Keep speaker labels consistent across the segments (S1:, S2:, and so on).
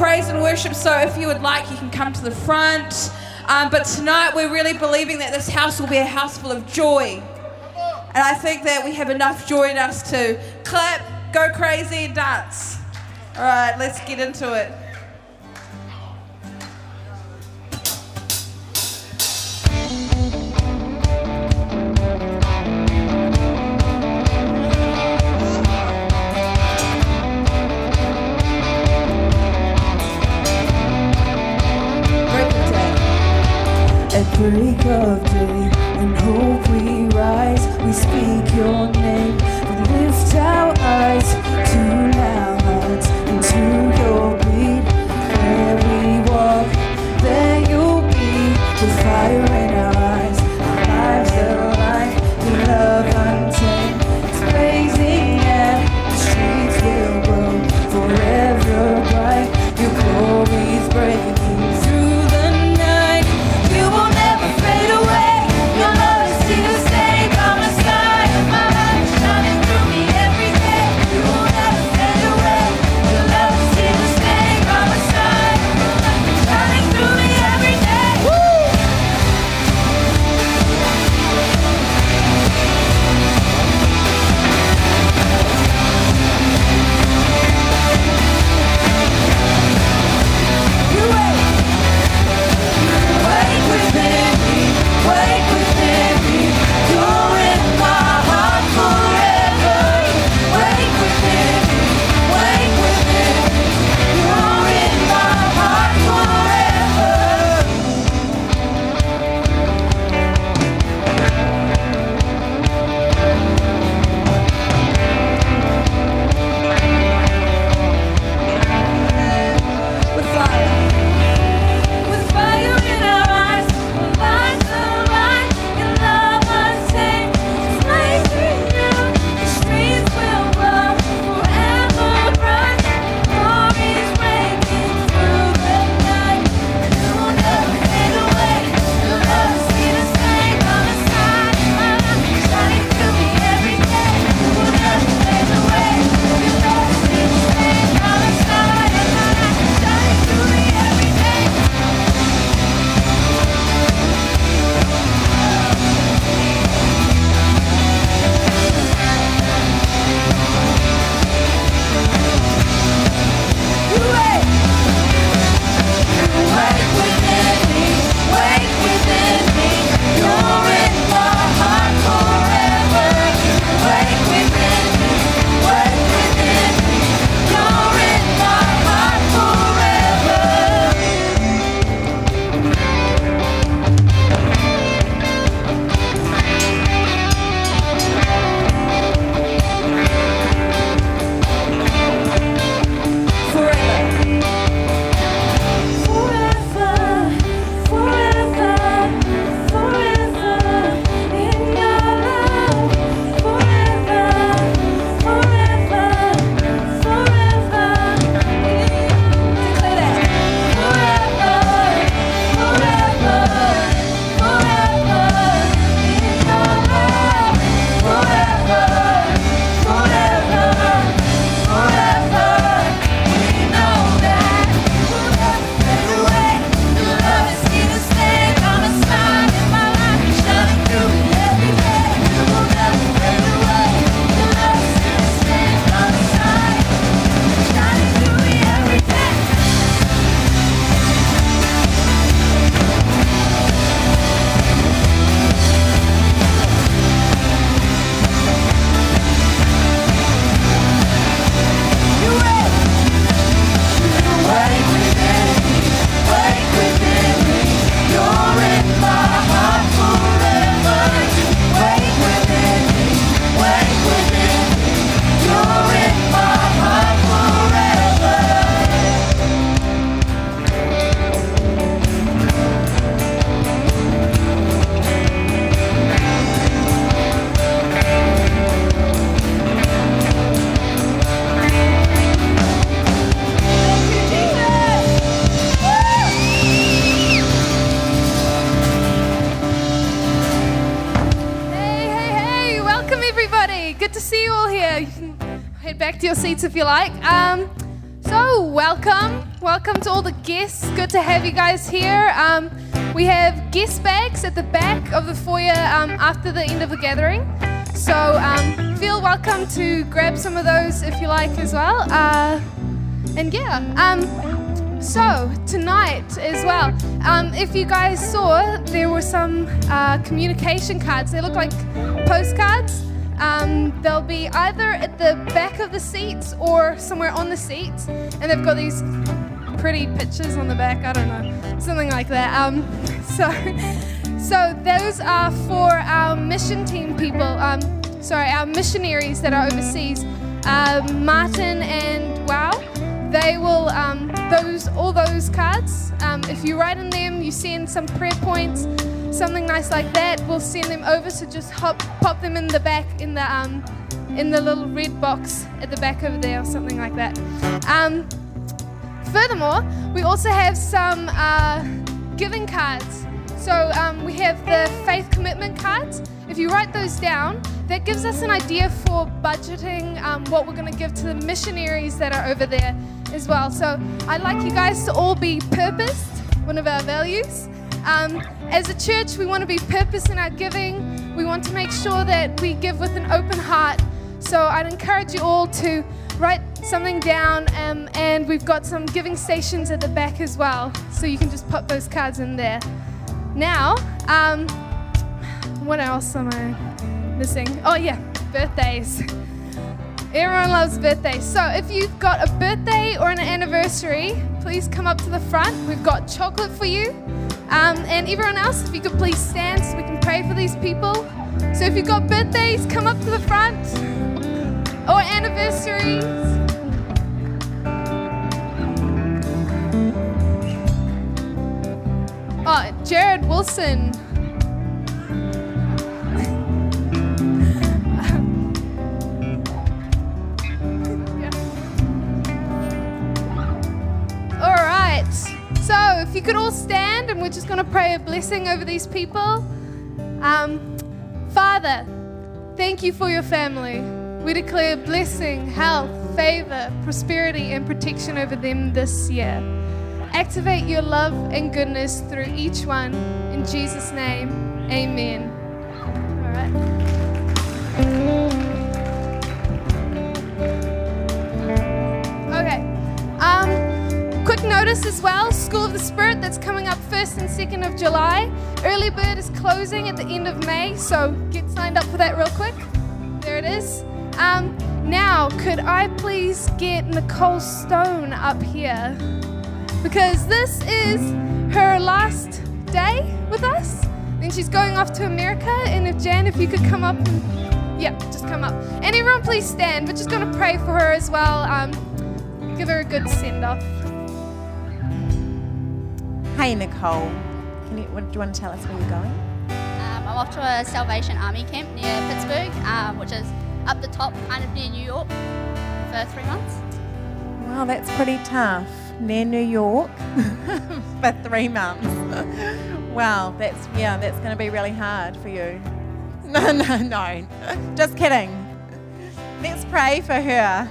S1: praise and worship. So if you would like, you can come to the front. Um, but tonight we're really believing that this house will be a house full of joy. And I think that we have enough joy in us to clap, go crazy, dance. All right, let's get into it.
S2: break of day and hope we rise. We speak your name and lift our eyes. To
S3: have you guys here. Um, we have guest bags at the back of the foyer um, after the end of the gathering. So um, feel welcome to grab some of those if you like as well. Uh, and yeah, um, so tonight as well, um, if you guys saw, there were some uh, communication cards. They look like postcards. Um, they'll be either at the back of the seats or somewhere on the seats, and they've got these pretty pictures on the back. I don't know, something like that. Um, so, so those are for our mission team people. Um, sorry, our missionaries that are overseas. Uh, Martin and Wow, they will um, those all those cards. Um, if you write in them, you send some prayer points, something nice like that. We'll send them over. So just hop, pop them in the back in the um, in the little red box at the back over there, or something like that. Um, Furthermore, we also have some uh, giving cards. So um, we have the faith commitment cards. If you write those down, that gives us an idea for budgeting um, what we're going to give to the missionaries that are over there as well. So I'd like you guys to all be purposed, one of our values. Um, as a church, we want to be purpose in our giving. We want to make sure that we give with an open heart. So I'd encourage you all to write something down, um, and we've got some giving stations at the back as well, so you can just pop those cards in there. Now, um, what else am I missing? Oh, yeah, birthdays. Everyone loves birthdays. So if you've got a birthday or an anniversary, please come up to the front. We've got chocolate for you. Um, and everyone else, if you could please stand so we can pray for these people. So if you've got birthdays, come up to the front. Or anniversaries. Oh, Jared Wilson. All right. So, if you could all stand, and we're just going to pray a blessing over these people. Um, Father, thank you for your family. We declare blessing, health, favor, prosperity, and protection over them this year. Activate your love and goodness through each one. In Jesus' name, amen. All right. Okay. Um, quick notice as well School of the Spirit that's coming up 1st and 2nd of July. Early Bird is closing at the end of May, so get signed up for that real quick. There it is. Um, now, could I please get Nicole Stone up here? Because this is her last day with us. And she's going off to America. And if Jan, if you could come up and, yeah, just come up. And everyone, please stand. We're just going to pray for her as well. Um, give her a good send off.
S4: Hey Nicole, Can you, what, do you want to tell us where you're going?
S5: Um, I'm off to a Salvation Army camp near Pittsburgh, um, which is up the top, kind of near New York, for three months.
S4: Wow, that's pretty tough. Near New York for three months. wow, that's yeah, that's going to be really hard for you. No, no, no. Just kidding. Let's pray for her.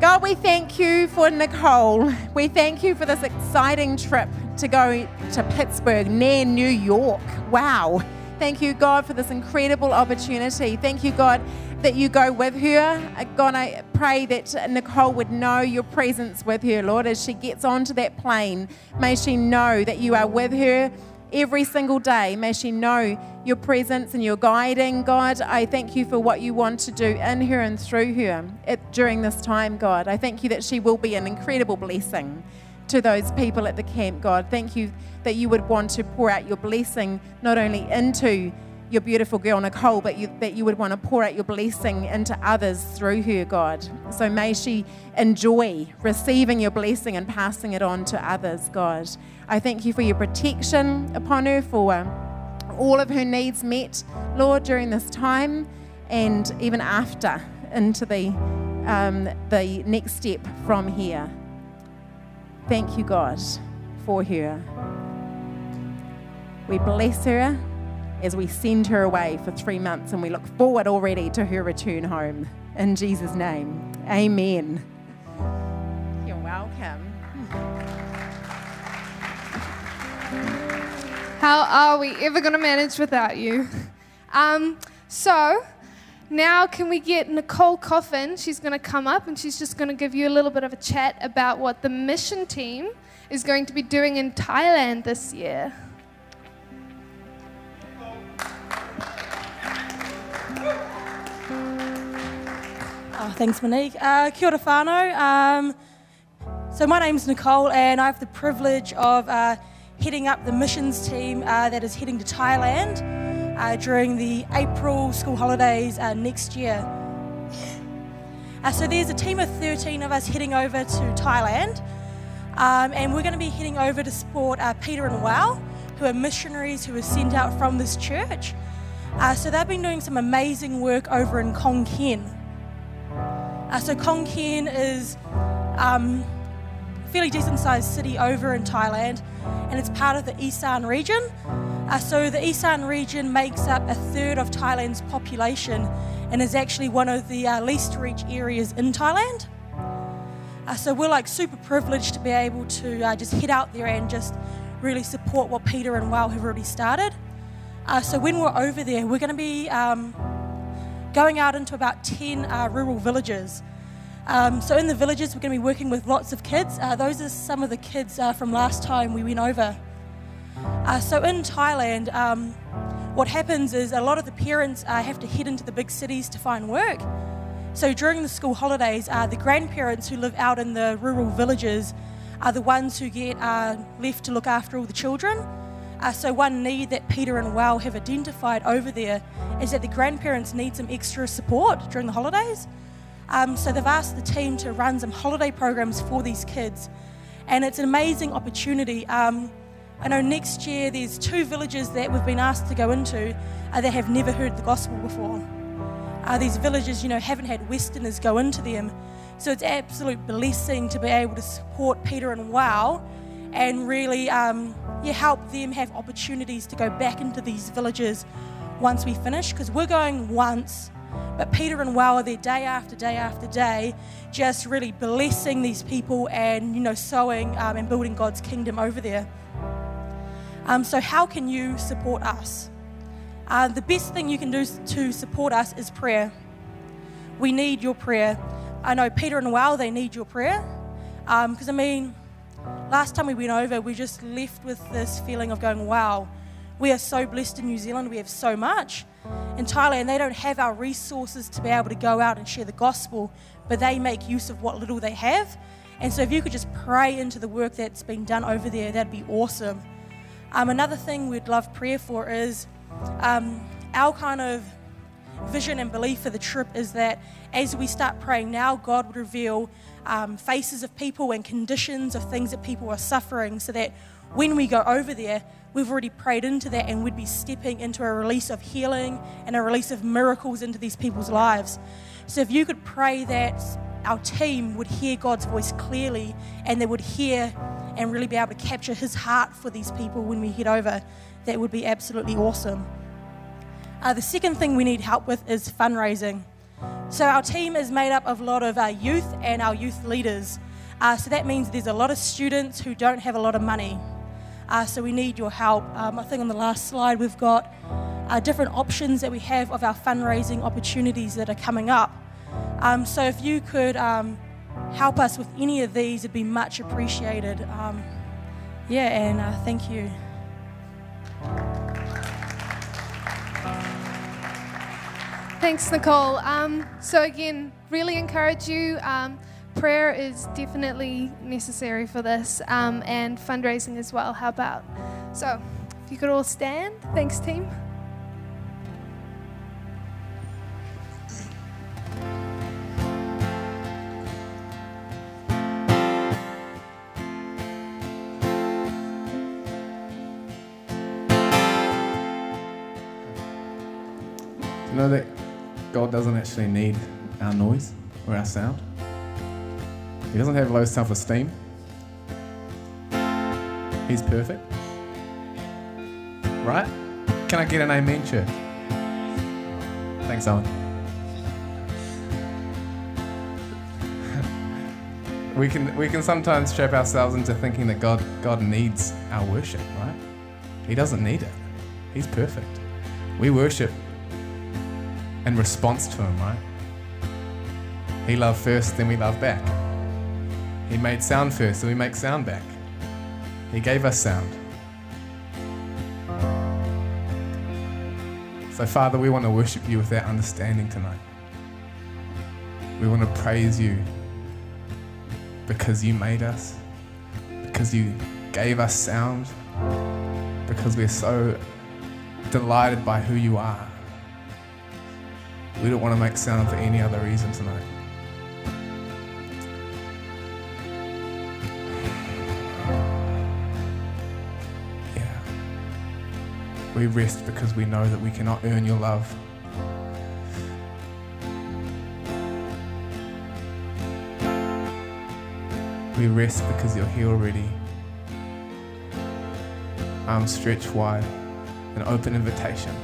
S4: God, we thank you for Nicole. We thank you for this exciting trip to go to Pittsburgh near New York. Wow. Thank you, God, for this incredible opportunity. Thank you, God, that you go with her. Uh, God, I pray that Nicole would know your presence with her, Lord, as she gets onto that plane. May she know that you are with her every single day. May she know your presence and your guiding, God. I thank you for what you want to do in her and through her during this time, God. I thank you that she will be an incredible blessing to those people at the camp, God. Thank you that you would want to pour out your blessing not only into your beautiful girl Nicole, but you, that you would want to pour out your blessing into others through her, God. So may she enjoy receiving your blessing and passing it on to others, God. I thank you for your protection upon her, for all of her needs met, Lord, during this time and even after into the, um, the next step from here. Thank you, God, for her. We bless her as we send her away for three months and we look forward already to her return home. In Jesus' name, amen. You're welcome.
S3: How are we ever going to manage without you? Um, so, now can we get Nicole Coffin? She's going to come up and she's just going to give you a little bit of a chat about what the mission team is going to be doing in Thailand this year.
S6: Oh, thanks, Monique. Uh, kia ora whānau. Um, so my name's Nicole, and I have the privilege of uh, heading up the missions team uh, that is heading to Thailand uh, during the April school holidays uh, next year. Uh, so there's a team of 13 of us heading over to Thailand, um, and we're going to be heading over to support uh, Peter and Wow, who are missionaries who were sent out from this church. Uh, so they've been doing some amazing work over in Khon Kaen. Uh, so Khon Kaen is um, a fairly decent sized city over in Thailand and it's part of the Isan region. Uh, so the Isan region makes up a third of Thailand's population and is actually one of the uh, least reached areas in Thailand. Uh, so we're like super privileged to be able to uh, just head out there and just really support what Peter and Wow have already started. Uh, so when we're over there, we're going to be um, going out into about 10 uh, rural villages. Um, so in the villages, we're going to be working with lots of kids. Those are some of the kids from last time we went over. Uh, so in Thailand, um, what happens is a lot of the parents uh, have to head into the big cities to find work. So during the school holidays, uh, the grandparents who live out in the rural villages are the ones who get left to look after all the children. Uh, so, one need that Peter and Wow have identified over there is that the grandparents need some extra support during the holidays. Um, so, they've asked the team to run some holiday programs for these kids, and it's an amazing opportunity. Um, I know next year there's two villages that we've been asked to go into uh, that have never heard the gospel before. Uh, these villages, you know, haven't had Westerners go into them. So it's an absolute blessing to be able to support Peter and Wow and really um, yeah, help them have opportunities to go back into these villages once we finish because we're going once but peter and wow are there day after day after day just really blessing these people and you know sowing um, and building god's kingdom over there um, so how can you support us uh, the best thing you can do to support us is prayer we need your prayer i know peter and wow they need your prayer because um, i mean Last time we went over, we just left with this feeling of going, wow, we are so blessed in New Zealand, we have so much. In Thailand, they don't have our resources to be able to go out and share the gospel, but they make use of what little they have. And so, if you could just pray into the work that's been done over there, that'd be awesome. Um, another thing we'd love prayer for is um, our kind of vision and belief for the trip is that as we start praying now, God would reveal um, faces of people and conditions of things that people are suffering so that when we go over there, we've already prayed into that and we'd be stepping into a release of healing and a release of miracles into these people's lives. So if you could pray that our team would hear God's voice clearly and they would hear and really be able to capture his heart for these people when we head over, that would be absolutely awesome. Uh, the second thing we need help with is fundraising. So, our team is made up of a lot of our youth and our youth leaders. Uh, so, that means there's a lot of students who don't have a lot of money. Uh, so, we need your help. Um, I think on the last slide, we've got uh, different options that we have of our fundraising opportunities that are coming up. Um, so, if you could um, help us with any of these, it'd be much appreciated. Um, yeah, and uh, thank you.
S3: Thanks, Nicole. Um, so, again, really encourage you. Um, prayer is definitely necessary for this um, and fundraising as well. How about? So, if you could all stand. Thanks, team.
S7: Know that God doesn't actually need our noise or our sound. He doesn't have low self esteem. He's perfect. Right? Can I get an amen, church? Thanks, Owen. we can we can sometimes trap ourselves into thinking that God God needs our worship, right? He doesn't need it. He's perfect. We worship in response to him, right? He loved first, then we love back. He made sound first, then we make sound back. He gave us sound. So, Father, we want to worship you with that understanding tonight. We want to praise you because you made us, because you gave us sound, because we're so delighted by who you are. We don't want to make sound for any other reason tonight. Yeah. We rest because we know that we cannot earn your love. We rest because you're here already. Arms stretched wide, an open invitation.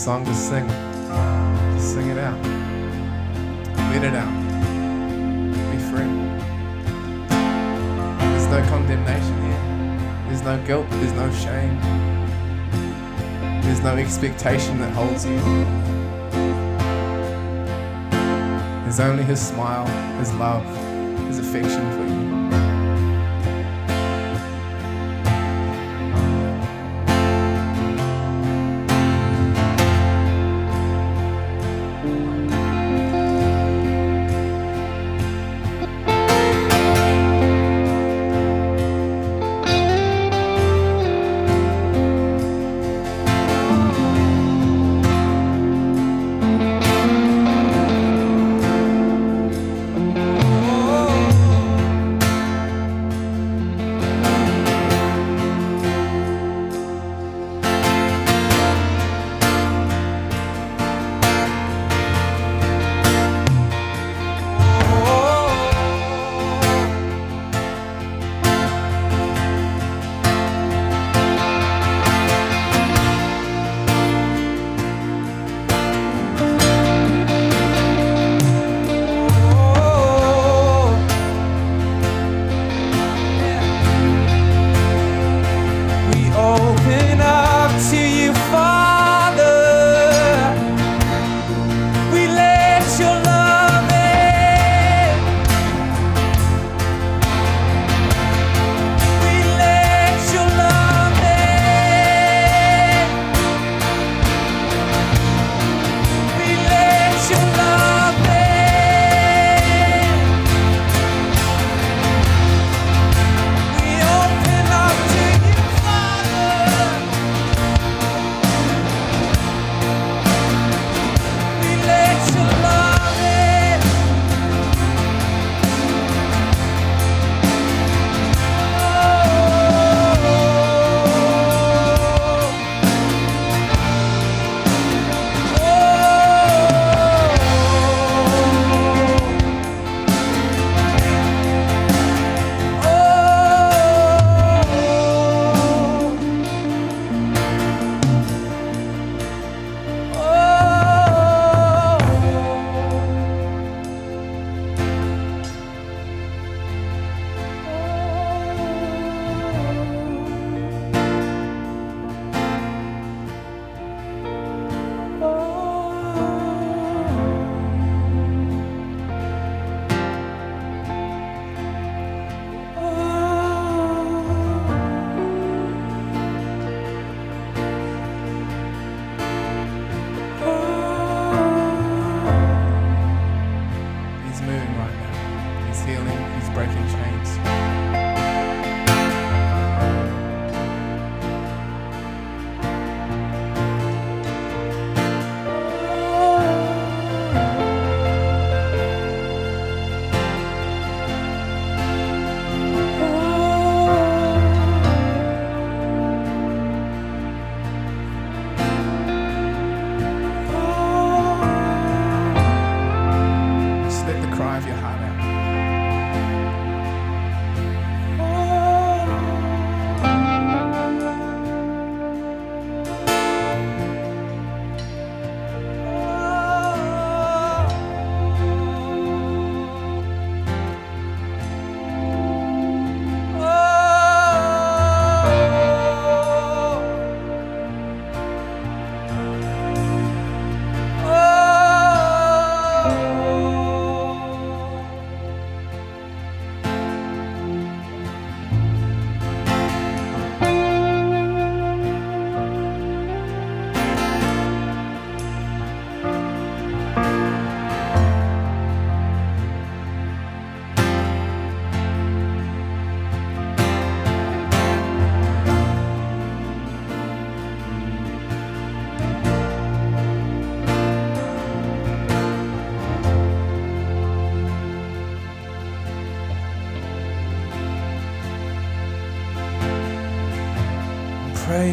S7: Song to sing, just sing it out. Let it out. Be free. There's no condemnation here. There's no guilt. There's no shame. There's no expectation that holds you. There's only His smile, His love, His affection for you.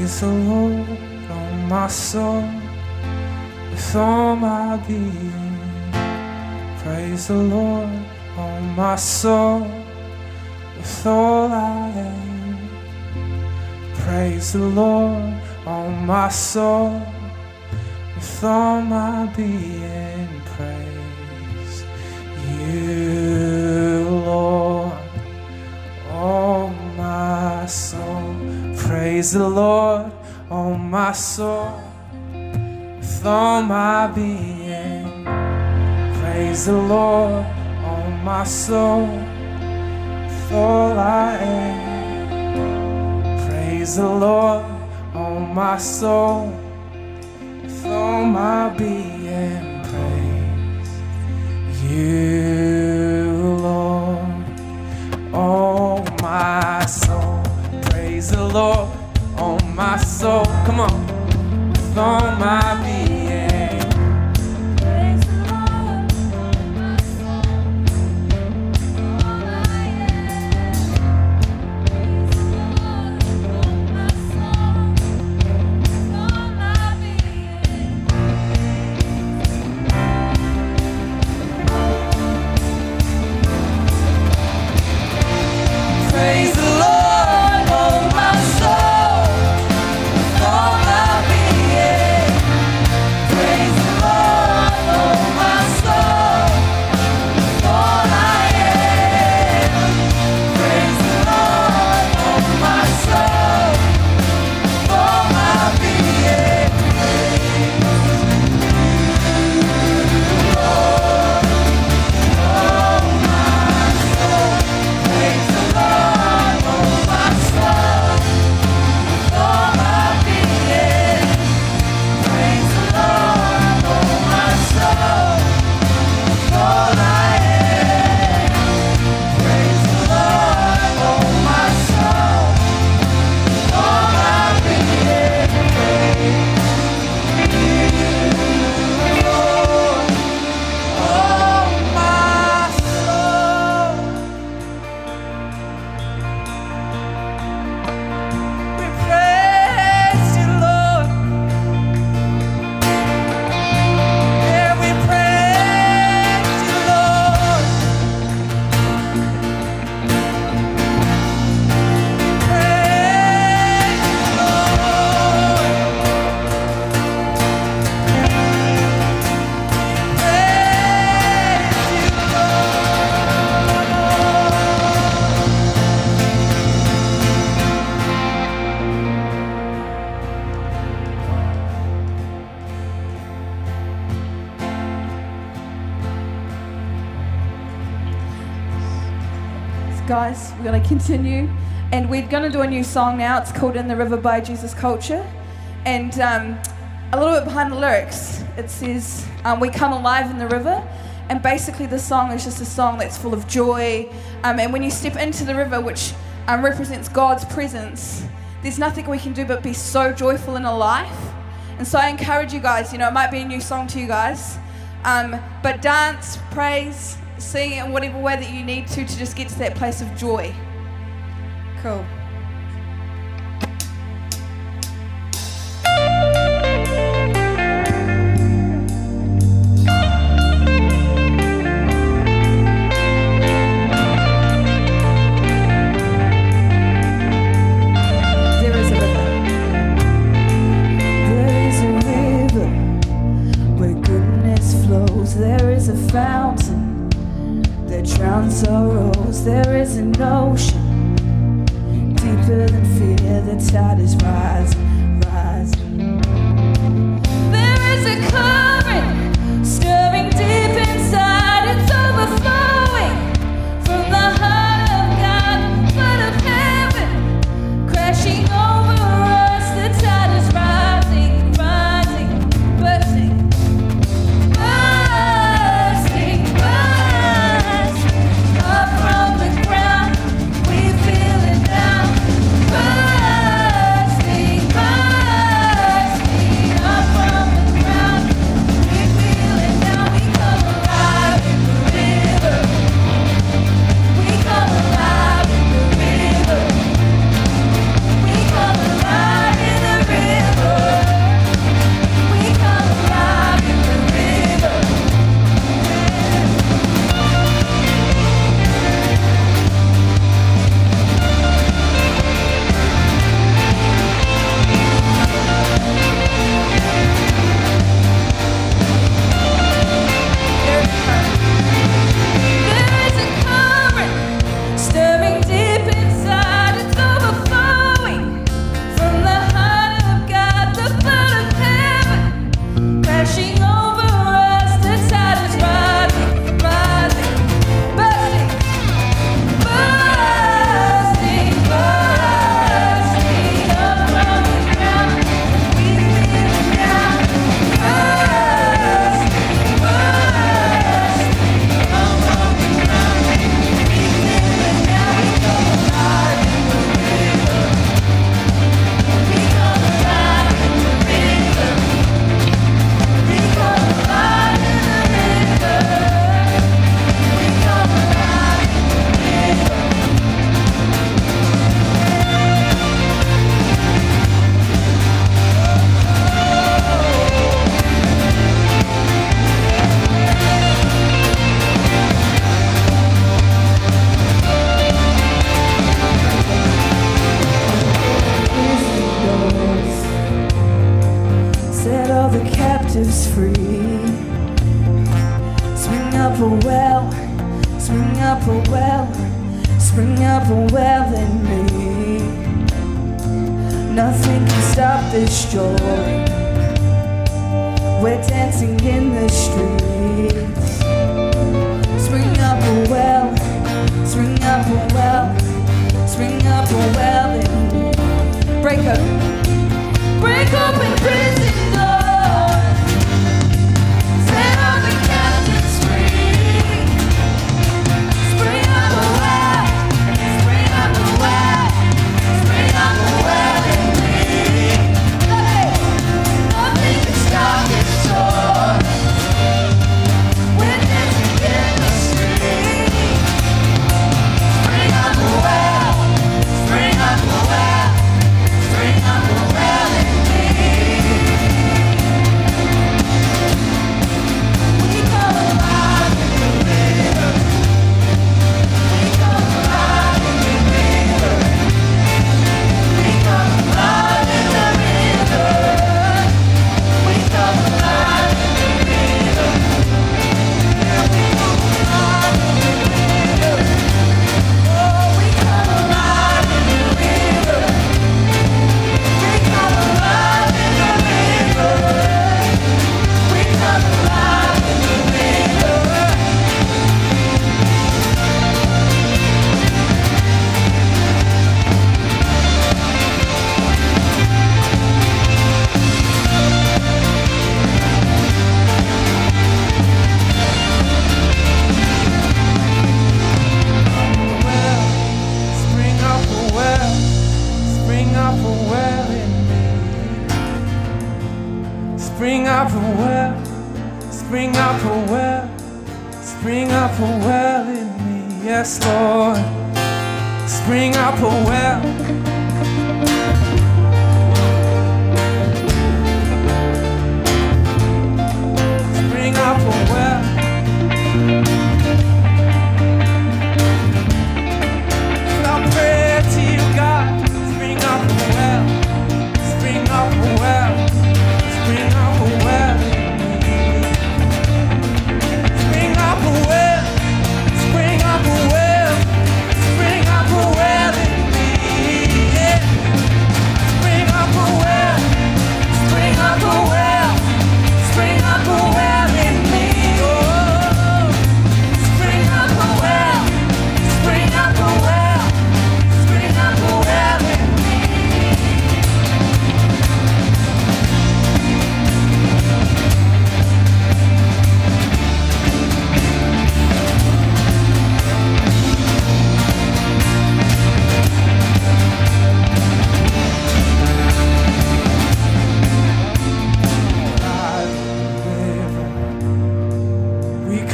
S8: Praise the Lord, oh my soul, with all my being. Praise the Lord, oh my soul, with all I am. Praise the Lord, oh my soul, with all my being. Praise the Lord, oh my soul, with all my being. Praise the Lord, oh my soul, with all I am. Praise the Lord, oh my soul, with all my being. Praise you, Lord, oh my soul. Praise the Lord, my soul. Come on, all my being.
S1: New song now. It's called In the River by Jesus Culture. And um, a little bit behind the lyrics, it says, um, We come alive in the river. And basically, the song is just a song that's full of joy. Um, and when you step into the river, which um, represents God's presence, there's nothing we can do but be so joyful in a life. And so I encourage you guys, you know, it might be a new song to you guys, um, but dance, praise, sing in whatever way that you need to to just get to that place of joy. Cool.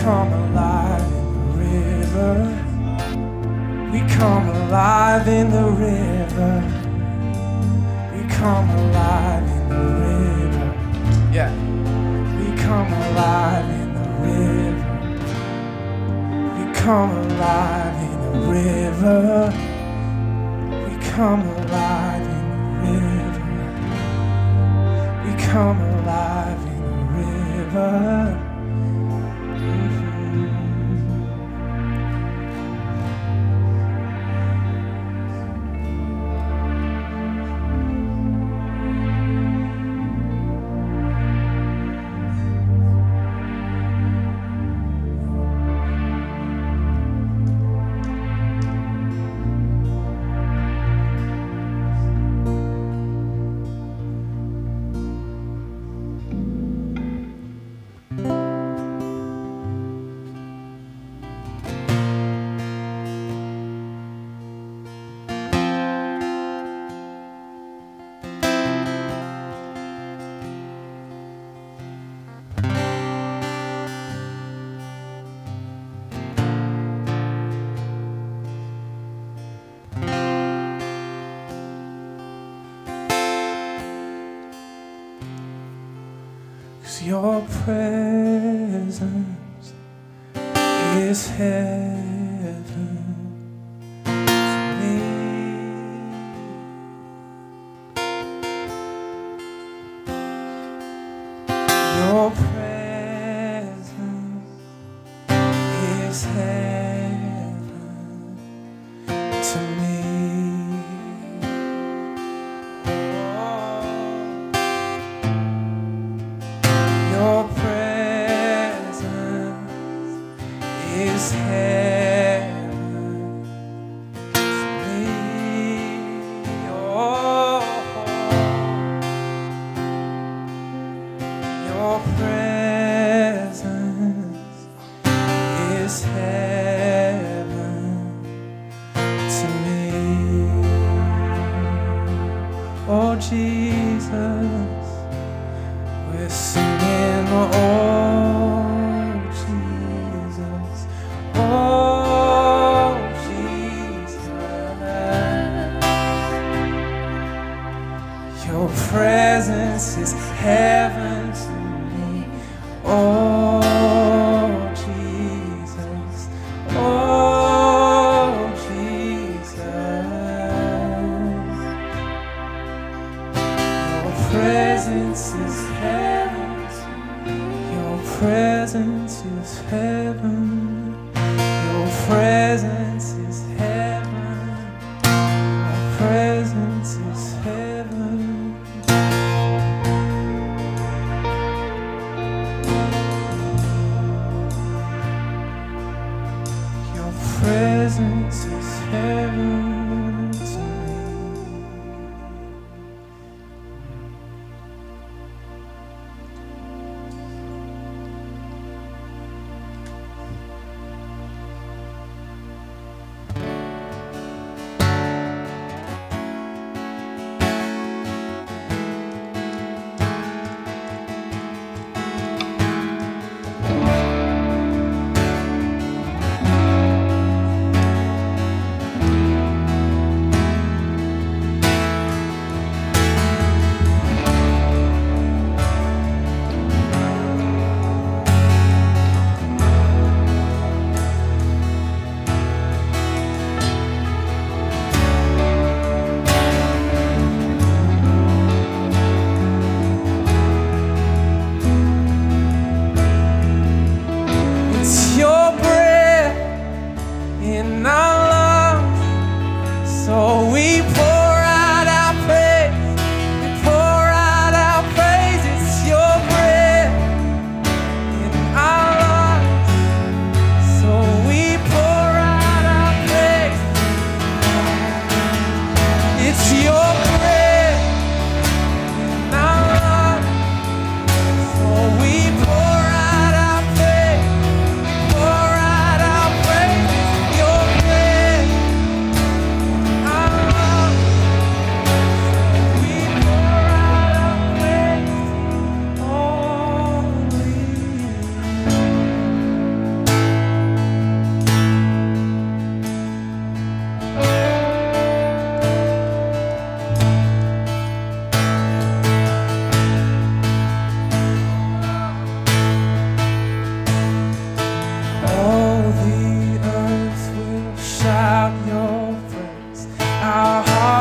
S8: come alive in the river. We come alive in the river. We come alive in the river. Yeah. We come alive in the river. We come alive in the river. We come alive in the river. We come alive in the river.
S9: prayer. Presence is heaven to me,
S8: oh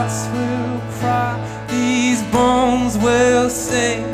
S7: hearts will cry, these bones will
S8: sing.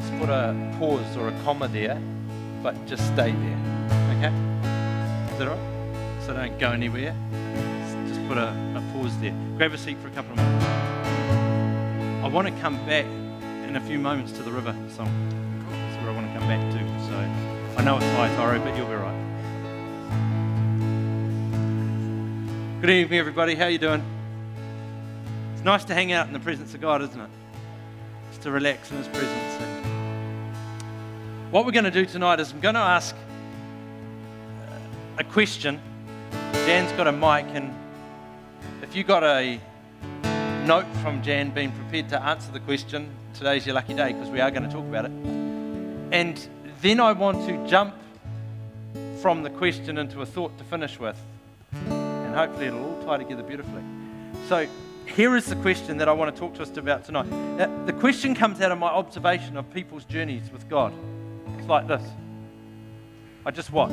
S10: Let's put a pause or a comma there, but just stay there. Okay? Is that all right? So don't go anywhere. Just- put a, a pause there. Grab a seat for a couple of minutes. I want to come back in a few moments to the river song. That's where I want to come back to. So I know it's high, Toro, but you'll be right. Good evening, everybody. How are you doing? It's nice to hang out in the presence of God, isn't it? Just to relax in His presence. What we're going to do tonight is I'm going to ask uh, a question. Jan's got a mic, and if you got a note from Jan being prepared to answer the question, today's your lucky day because we are going to talk about it. And then I want to jump from the question into a thought to finish with and hopefully it'll all tie together beautifully. So, here is the question that I want to talk to us about tonight. Uh, The question comes out of my observation of people's journeys with God. Like this I just watch.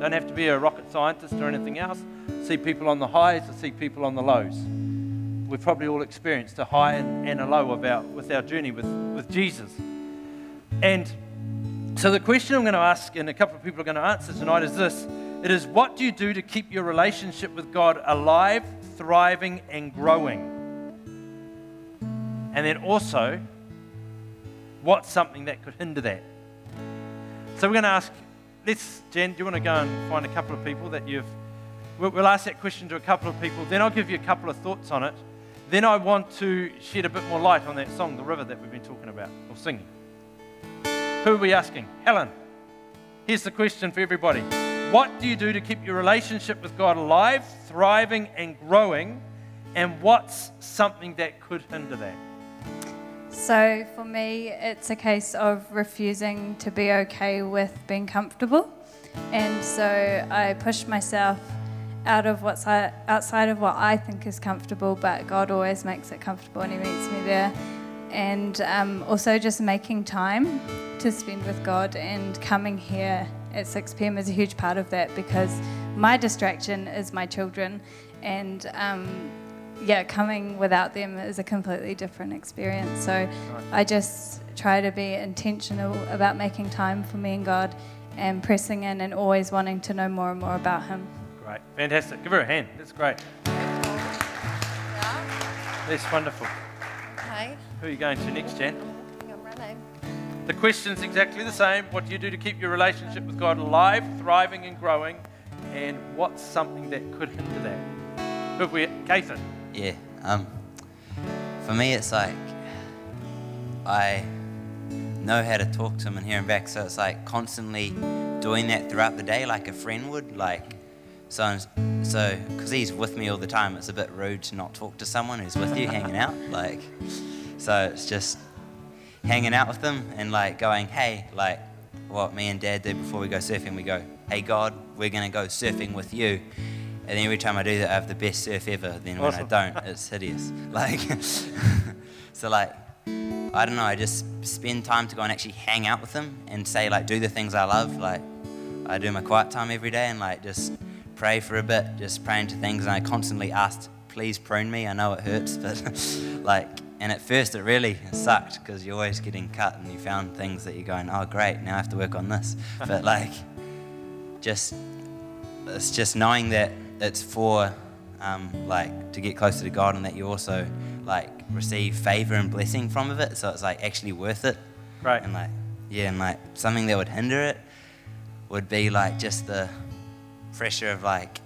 S10: Don't have to be a rocket scientist or anything else. See people on the highs, I see people on the lows. We've probably all experienced a high and, a low our, with our journey with, with Jesus. And so the question I'm going to ask, and a couple of people are going to answer tonight, is this It is what do you do to keep your relationship with God alive, thriving, and growing? And then also, what's something that could hinder that? So we're going to ask, let's, Jen, do you want to go and find a couple of people that you've. We'll, we'll ask that question to a couple of people, then I'll give you a couple of thoughts on it. Then I want to shed a bit more light on that song, The River, that we've been talking about, or singing. Who are we asking? Helen. Here's the question for everybody What do you do to keep your relationship with God alive, thriving, and growing? And what's something that could hinder that?
S11: So for me, it's a case of refusing to be okay with being comfortable. And so I push myself out of what's outside of what I think is comfortable, but God always makes it comfortable and He meets me there. And um, also just making time to spend with God and coming here at 6 p.m. is a huge part of that because my distraction is my children. And um, yeah, coming without them is a completely different experience. So I just try to be intentional about making time for me and God and pressing in and always wanting to know more and more about Him.
S10: Great. Fantastic. Give her a hand. That's great. That's wonderful.
S12: Okay,
S10: Who are you going to next, Jan?
S12: I'm running.
S10: The question's exactly the same. What do you do to keep your relationship with God alive, thriving, and growing? And what's something that could hinder that? Who have we? Catherine.
S13: Yeah. Um, for me, it's like I know how to talk to him and hear him back. So it's like constantly doing that throughout the day, like a friend would. Like, so, so because he's with me all the time, it's a bit rude to not talk to someone who's with you, hanging out. Like, so it's just hanging out with them and like going, hey, like what me and Dad do before we go surfing. We go, hey God, we're gonna go surfing with you. And then every time I do that, I have the best surf ever. Then when
S10: Awesome.
S13: I don't, it's hideous. Like, so like, I don't know. I just spend time to go and actually hang out with them and say like, do the things I love. Like, I do my quiet time every day and like just pray for a bit, just praying to things. And I constantly asked, please prune me. I know it hurts, but like, and at first it really sucked because you're always getting cut and you found things that you're going, oh great, now I have to work on this. But like, just it's just knowing that it's for um, like to get closer to God and that you also like receive favor and blessing from of it. So it's like actually worth it.
S10: Right.
S13: And like yeah, and like something that would hinder it would be like just the pressure of like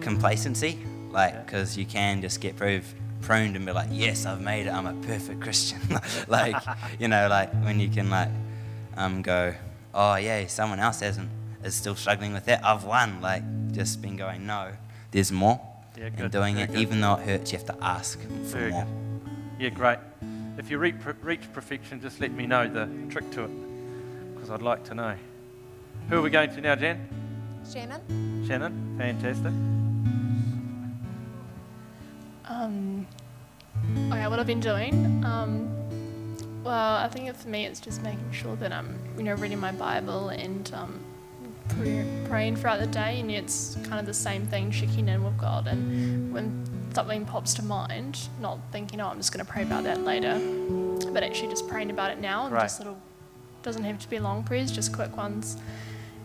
S13: complacency, like because you can just get prove, pruned and be like, yes, I've made it. I'm a perfect Christian. like you know, like when you can like um, go, oh yeah, someone else hasn't is still struggling with that. I've won. Like just been going, no, there's more.
S10: Yeah, good,
S13: and doing
S10: very
S13: it,
S10: good.
S13: even though it hurts, you have to ask for
S10: Very
S13: more.
S10: good. Yeah, great. If you reach, reach perfection, just let me know the trick to it because I'd like to know. Who are we going to now, Jan?
S12: Shannon?
S10: Shannon. Fantastic.
S14: Um, okay, what I've been doing. Um, well, I think for me, it's just making sure that I'm, you know, reading my Bible and um, pray, praying throughout the day, and it's kind of the same thing, checking in with God. And when something pops to mind, not thinking, oh, I'm just going to pray about that later, but actually just praying about it now and
S10: Right.
S14: just little, doesn't have to be long prayers, just quick ones.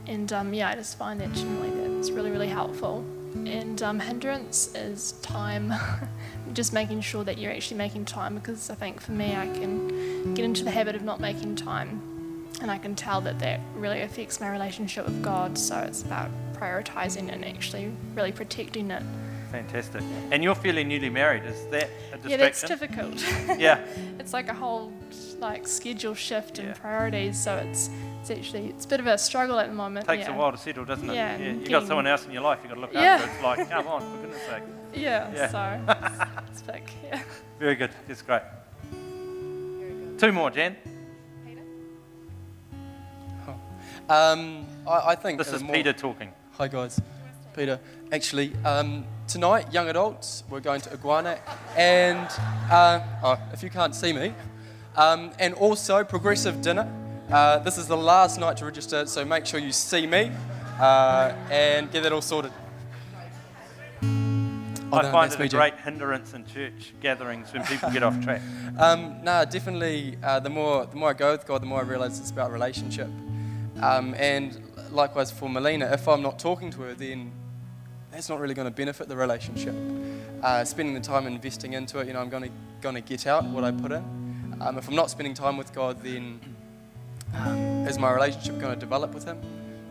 S14: And um, yeah, I just find that generally that's really, really helpful. And um, hindrance is time, just making sure that you're actually making time because I think for me, I can get into the habit of not making time and I can tell that that really affects my relationship with God. So it's about prioritizing and actually really protecting it.
S10: Fantastic. And you're fairly newly married. Is that a distraction?
S14: Yeah, that's difficult.
S10: Yeah.
S14: it's like a whole like schedule shift and priorities. So it's it's actually it's a bit of a struggle at the moment.
S10: takes
S14: yeah.
S10: a while to settle, doesn't it?
S14: Yeah,
S10: you got someone else in your life you've got to look
S14: Yeah.
S10: after. It's like, come on, for goodness sake.
S14: Yeah,
S10: Yeah.
S14: so it's, it's big. Yeah.
S10: Very good. That's great. Very good. Two more, Jan.
S15: Um, I, I think
S10: This is
S15: more-
S10: Peter talking.
S15: Hi guys, Peter. Actually, um, tonight, young adults, we're going to Iguana, and uh, oh, if you can't see me, um, and also progressive dinner. Uh, this is the last night to register, so make sure you see me uh, and get that all sorted. Oh,
S10: I
S15: no,
S10: find it a great hindrance in church gatherings when people get off track.
S15: Um, no, definitely. Uh, the more the more I go with God, the more I realise it's about relationship. Um, and likewise for Melina, if I'm not talking to her, then that's not really going to benefit the relationship. Uh, spending the time investing into it, you know, I'm going to get out what I put in. Um, if I'm not spending time with God, then um, is my relationship going to develop with Him?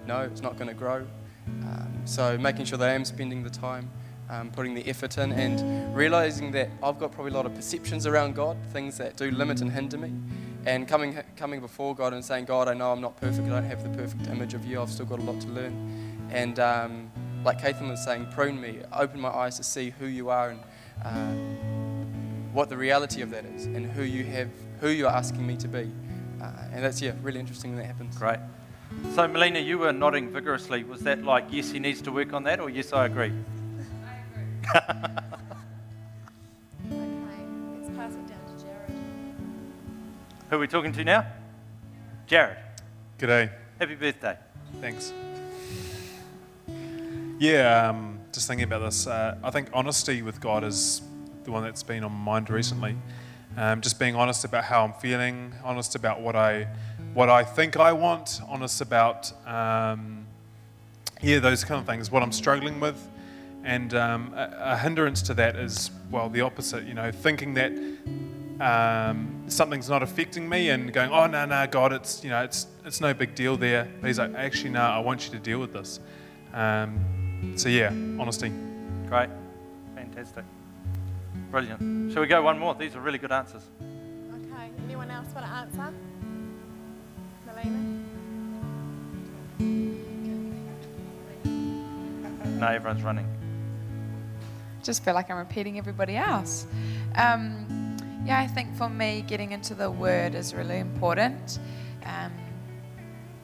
S15: No, it's not going to grow. Um, so making sure that I am spending the time, um, putting the effort in, and realizing that I've got probably a lot of perceptions around God, things that do limit and hinder me, and coming coming before God and saying, God, I know I'm not perfect. I don't have the perfect image of you. I've still got a lot to learn. And um, like Catherine was saying, prune me, open my eyes to see who you are and uh, what the reality of that is, and who you have, who you are asking me to be. Uh, and that's yeah, really interesting when that happens.
S10: Great. So, Melina, you were nodding vigorously. Was that like, yes, he needs to work on that, or yes, I agree?
S12: Let's
S10: Who are we talking to now? Jared.
S16: G'day.
S10: Happy birthday.
S16: Thanks. Yeah, um, just thinking about this. Uh, I think honesty with God is the one that's been on my mind recently. Um, just being honest about how I'm feeling, honest about what I, what I think I want, honest about, um, yeah, those kind of things. What I'm struggling with, and um, a, a hindrance to that is well the opposite. You know, thinking that um, something's not affecting me and going, oh no no God, it's you know it's it's no big deal there. But he's like, actually no, I want you to deal with this. Um, so yeah, honesty.
S10: Great. Fantastic. Brilliant. Shall we go one more? These are really good answers.
S12: Okay, anyone else want to answer? Melina?
S10: No, everyone's running.
S17: just feel like I'm repeating everybody else. Um, yeah, I think for me, getting into the Word is really important. Um,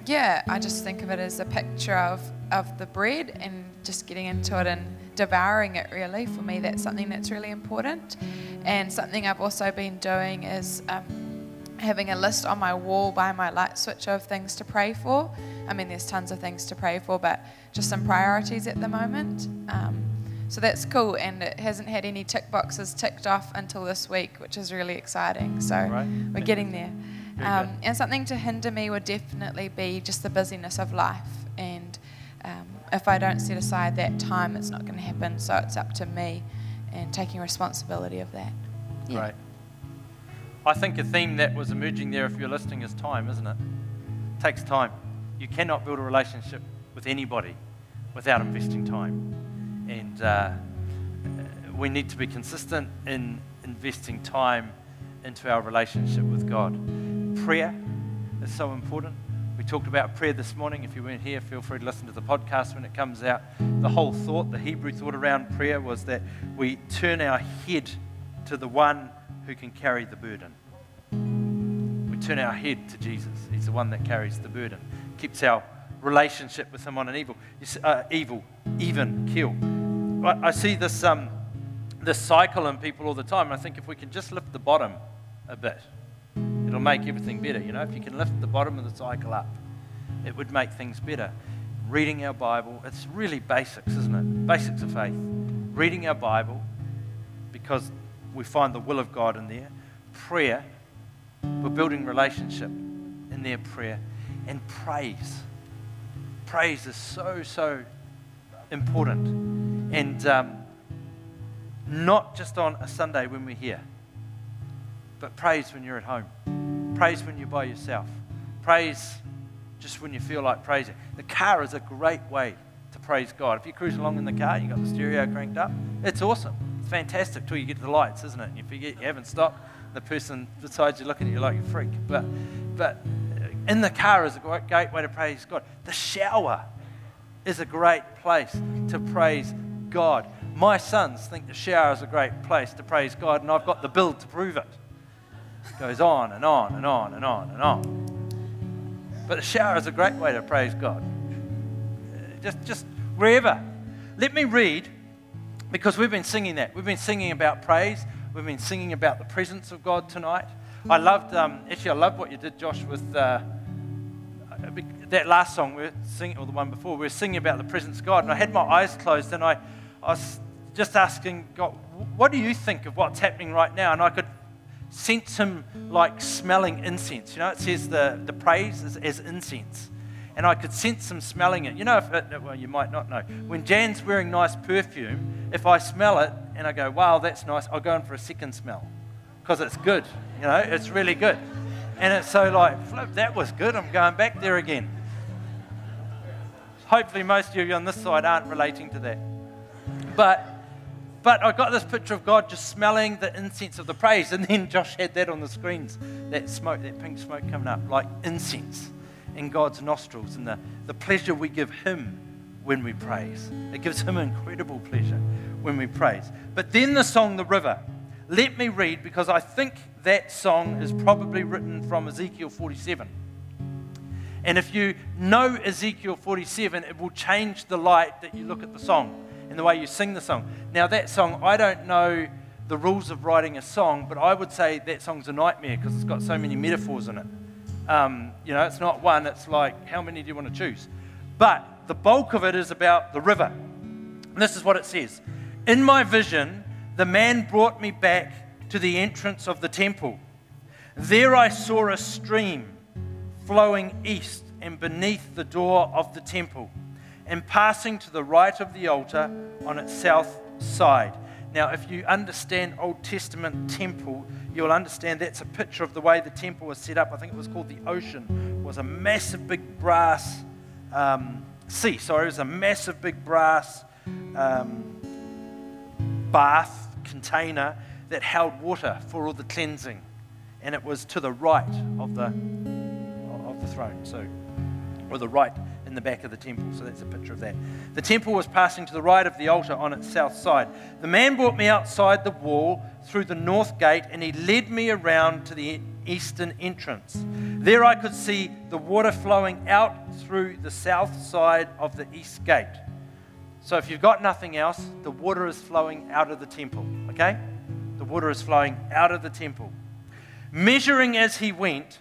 S17: yeah, I just think of it as a picture of, of the bread and just getting into it and devouring it, really. For me, that's something that's really important. And something I've also been doing is um, having a list on my wall by my light switch of things to pray for. I mean, there's tons of things to pray for, but just some priorities at the moment. Um, so that's cool, and it hasn't had any tick boxes ticked off until this week, which is really exciting. So we're getting there. Um, and something to hinder me would definitely be just the busyness of life. And um, if I don't set aside that time, it's not going to happen. So it's up to me and taking responsibility of that. Yeah.
S10: Great. I think a theme that was emerging there, if you're listening, is time, isn't it? It takes time. You cannot build a relationship with anybody without investing time. And uh, we need to be consistent in investing time into our relationship with God. Prayer is so important. We talked about prayer this morning. If you weren't here, feel free to listen to the podcast when it comes out. The whole thought, the Hebrew thought around prayer was that we turn our head to the one who can carry the burden. We turn our head to Jesus. He's the one that carries the burden, keeps our relationship with someone and evil, see- uh, evil, even kill. I, I see this um, this cycle in people all the time. I think if we can just lift the bottom a bit, it'll make everything better. You know, if you can lift the bottom of the cycle up, it would make things better. Reading our Bible, it's really basics, isn't it? Basics of faith. Reading our Bible, because we find the will of God in there. Prayer, we're building relationship in their prayer. And praise. Praise is so, so important. And um, not just on a Sunday when we're here, but praise when you're at home. Praise when you're by yourself. Praise just when you feel like praising. The car is a great way to praise God. If you cruise along in the car, and you've got the stereo cranked up, it's awesome. It's fantastic till you get to the lights, isn't it? And you forget you haven't stopped. The person beside you looking at you like a freak. But, but in the car is a great, gateway to praise God. The shower is a great place to praise God. My sons think the shower is a great place to praise God, and I've got the bill to prove it. It goes on and on and on and on and on. But the shower is a great way to praise God. Just, just wherever. Let me read, because we've been singing that. We've been singing about praise. We've been singing about the presence of God tonight. I loved, um, actually, I loved what you did, Josh, with uh, Uh, that last song we were singing, or the one before. We were singing about the presence of God, and I had my eyes closed, and I, I was just asking God, what do you think of what's happening right now? And I could sense him like smelling incense. You know, it says the, the praise is as incense. And I could sense him smelling it. You know, if it, well, you might not know. When Jan's wearing nice perfume, if I smell it and I go, wow, that's nice, I'll go in for a second smell because it's good. You know, it's really good. And it's so like, flip, that was good. I'm going back there again. Hopefully, most of you on this side aren't relating to that. But but I got this picture of God just smelling the incense of the praise. And then Josh had that on the screens that smoke, that pink smoke coming up, like incense in God's nostrils and the, the pleasure we give Him when we praise. It gives Him incredible pleasure when we praise. But then the song, The River. Let me read because I think that song is probably written from Ezekiel 47. And if you know Ezekiel 47, it will change the light that you look at the song and the way you sing the song. Now, that song, I don't know the rules of writing a song, but I would say that song's a nightmare because it's got so many metaphors in it. Um, you know, it's not one, it's like, how many do you want to choose? But the bulk of it is about the river. And this is what it says In my vision, the man brought me back to the entrance of the temple. There I saw a stream flowing east and beneath the door of the temple and passing to the right of the altar on its south side. Now, if you understand Old Testament temple, you'll understand that's a picture of the way the temple was set up. I think it was called the ocean. It was a massive big brass um, sea. Sorry, it was a massive big brass um, bath container that held water for all the cleansing, and it was to the right of the of the throne. So, or the right in the back of the temple. So that's a picture of that. The temple was passing to the right of the altar on its south side. The man brought me outside the wall through the north gate, and he led me around to the eastern entrance. There I could see the water flowing out through the south side of the east gate. So if you've got nothing else, the water is flowing out of the temple, okay? The water is flowing out of the temple. Measuring as he went,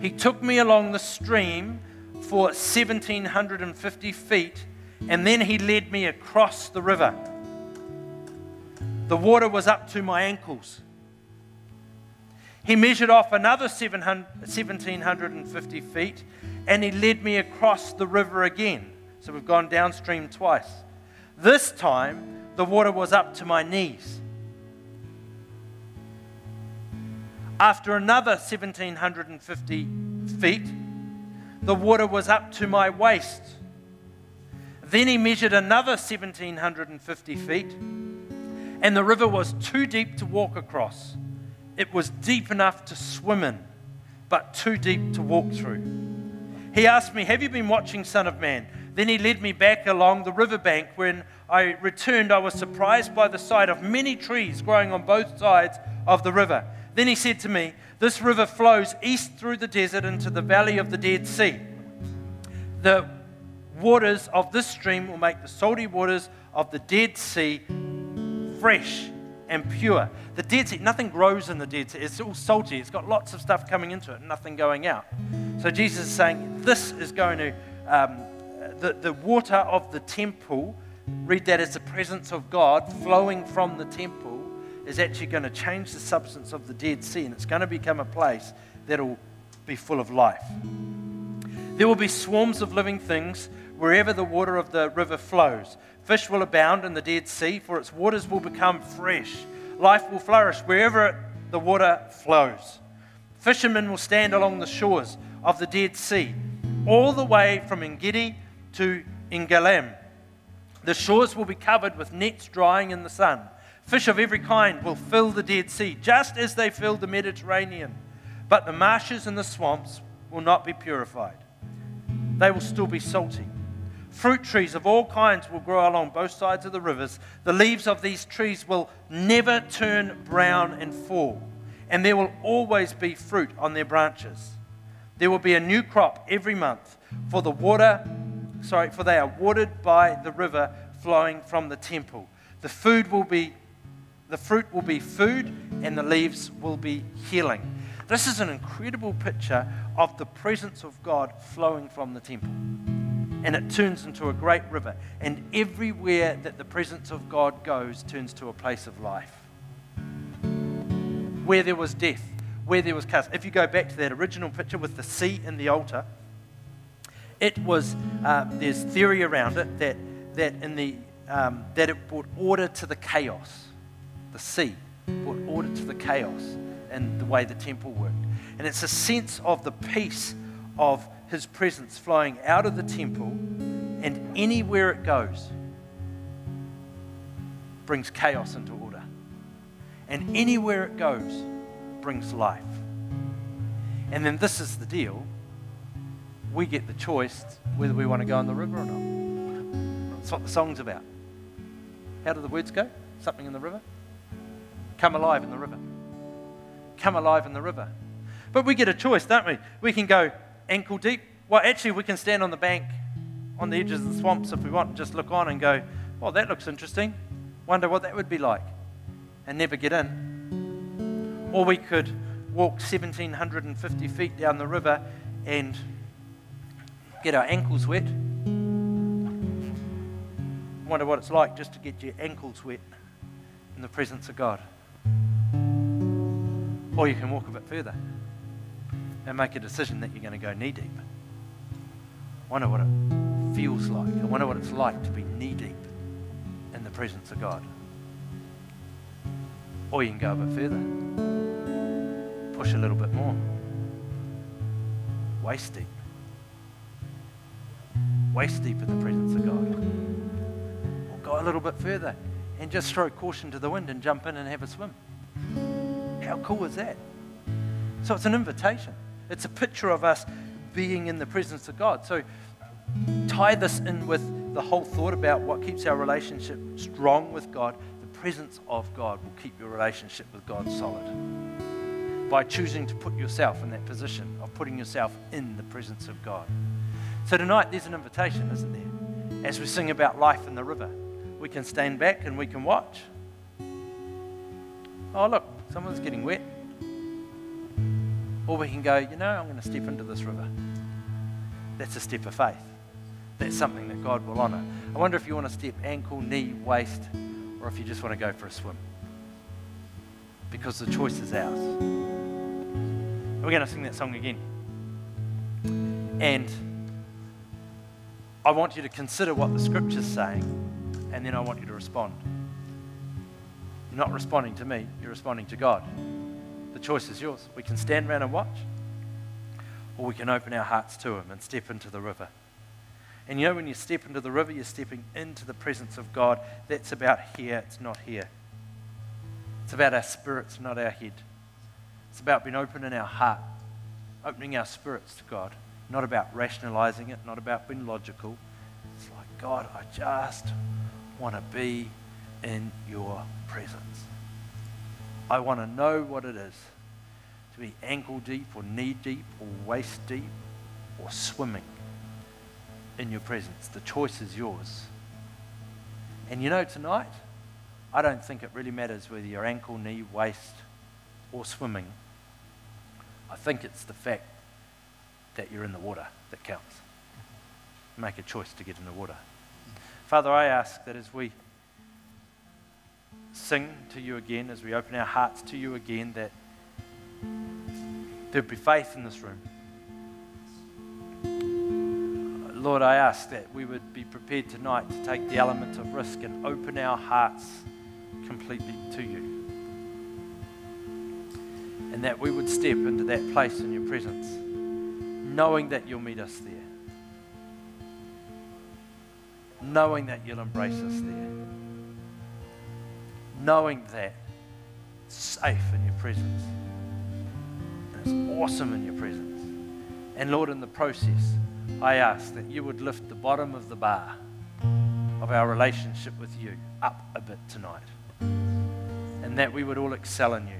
S10: he took me along the stream for 1,750 feet, and then he led me across the river. The water was up to my ankles. He measured off another 1,750 feet, and he led me across the river again. So we've gone downstream twice. This time, the water was up to my knees. After another 1,750 feet, the water was up to my waist. Then he measured another 1,750 feet, and the river was too deep to walk across. It was deep enough to swim in, but too deep to walk through. He asked me, Have you been watching, Son of Man? Then he led me back along the riverbank. When I returned, I was surprised by the sight of many trees growing on both sides of the river. Then he said to me, This river flows east through the desert into the valley of the Dead Sea. The waters of this stream will make the salty waters of the Dead Sea fresh and pure. The Dead Sea, nothing grows in the Dead Sea. It's all salty. It's got lots of stuff coming into it, nothing going out. So Jesus is saying, This is going to, um, the, the water of the temple, read that as the presence of God flowing from the temple is actually going to change the substance of the Dead Sea and it's going to become a place that'll be full of life. There will be swarms of living things wherever the water of the river flows. Fish will abound in the Dead Sea, for its waters will become fresh. Life will flourish wherever the water flows. Fishermen will stand along the shores of the Dead Sea, all the way from Engedi to En-eglaim. The shores will be covered with nets drying in the sun. Fish of every kind will fill the Dead Sea, just as they filled the Mediterranean. But the marshes and the swamps will not be purified. They will still be salty. Fruit trees of all kinds will grow along both sides of the rivers. The leaves of these trees will never turn brown and fall, and there will always be fruit on their branches. There will be a new crop every month, for the water, sorry, for they are watered by the river flowing from the temple. The food will be the fruit will be food and the leaves will be healing. This is an incredible picture of the presence of God flowing from the temple and it turns into a great river. And everywhere that the presence of God goes turns to a place of life. Where there was death, where there was chaos. If you go back to that original picture with the sea and the altar, it was uh, there's theory around it that that in the um, that it brought order to the chaos. The sea brought order to the chaos and the way the temple worked. And it's a sense of the peace of his presence flowing out of the temple and anywhere it goes brings chaos into order. And anywhere it goes brings life. And then this is the deal. We get the choice whether we want to go on the river or not. That's what the song's about. How do the words go? Something in the river? Come alive in the river. Come alive in the river. But we get a choice, don't we? We can go ankle deep. Well, actually, we can stand on the bank on the edges of the swamps if we want and just look on and go, well, that looks interesting. Wonder what that would be like. And never get in. Or we could walk 1,750 feet down the river and get our ankles wet. Wonder what it's like just to get your ankles wet in the presence of God. Or you can walk a bit further and make a decision that you're going to go knee deep. Wonder what it feels like. I wonder what it's like to be knee deep in the presence of God. Or you can go a bit further, push a little bit more, waist deep. Waist deep in the presence of God. Or go a little bit further and just throw caution to the wind and jump in and have a swim. How cool is that? So it's an invitation. It's a picture of us being in the presence of God. So tie this in with the whole thought about what keeps our relationship strong with God. The presence of God will keep your relationship with God solid. By choosing to put yourself in that position of putting yourself in the presence of God. So tonight there's an invitation, isn't there? As we sing about life in the river, we can stand back and we can watch. Oh, look, someone's getting wet. Or we can go, you know, I'm going to step into this river. That's a step of faith. That's something that God will honour. I wonder if you want to step ankle, knee, waist, or if you just want to go for a swim. Because the choice is ours. We're going to sing that song again. And I want you to consider what the scripture's saying, and then I want you to respond. You're not responding to me, you're responding to God. The choice is yours. We can stand around and watch, or we can open our hearts to Him and step into the river. And you know, when you step into the river, you're stepping into the presence of God. That's about here, it's not here. It's about our spirits, not our head. It's about being open in our heart, opening our spirits to God, not about rationalizing it, not about being logical. It's like, God, I just want to be in your presence. I want to know what it is to be ankle deep or knee deep or waist deep or swimming in your presence. The choice is yours. And you know, tonight, I don't think it really matters whether you're ankle, knee, waist, or swimming. I think it's the fact that you're in the water that counts. Make a choice to get in the water. Father, I ask that as we
S2: sing to you again, as we open our hearts to you again, that there'd be faith in this room. Lord, I ask that we would be prepared tonight to take the element of risk and open our hearts completely to you. And that we would step into that place in your presence, knowing that you'll meet us there, knowing that you'll embrace us there, knowing that it's safe in your presence, and it's awesome in your presence. And Lord, in the process, I ask that you would lift the bottom of the bar of our relationship with you up a bit tonight. And that we would all excel in you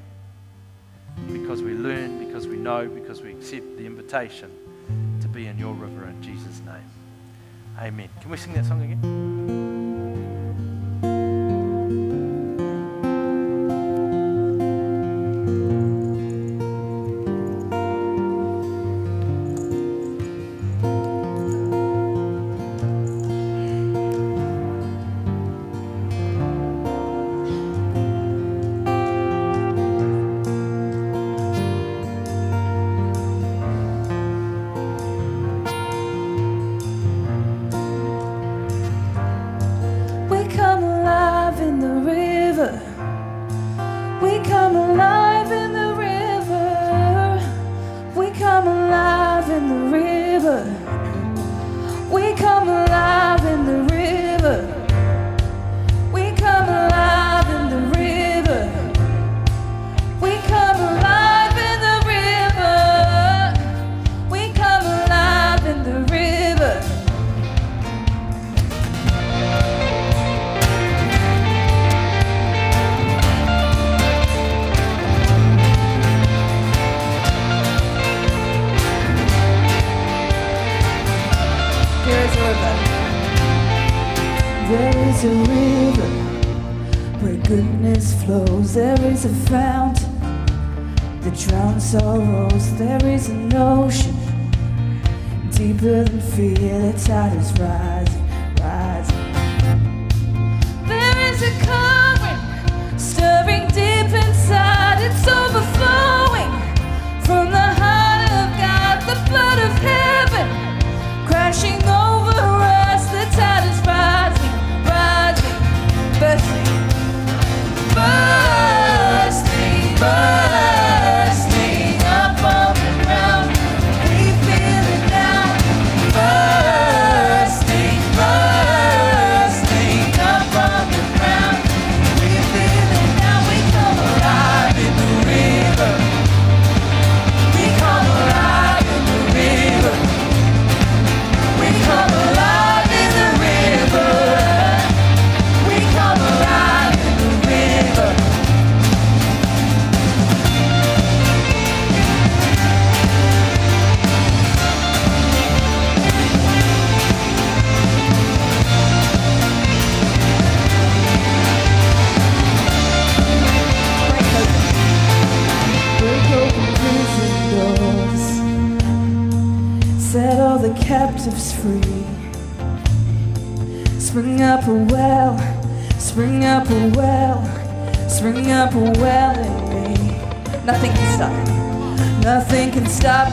S2: because we learn, because we know, because we accept the invitation to be in your river in Jesus' name. Amen. Can we sing that song again?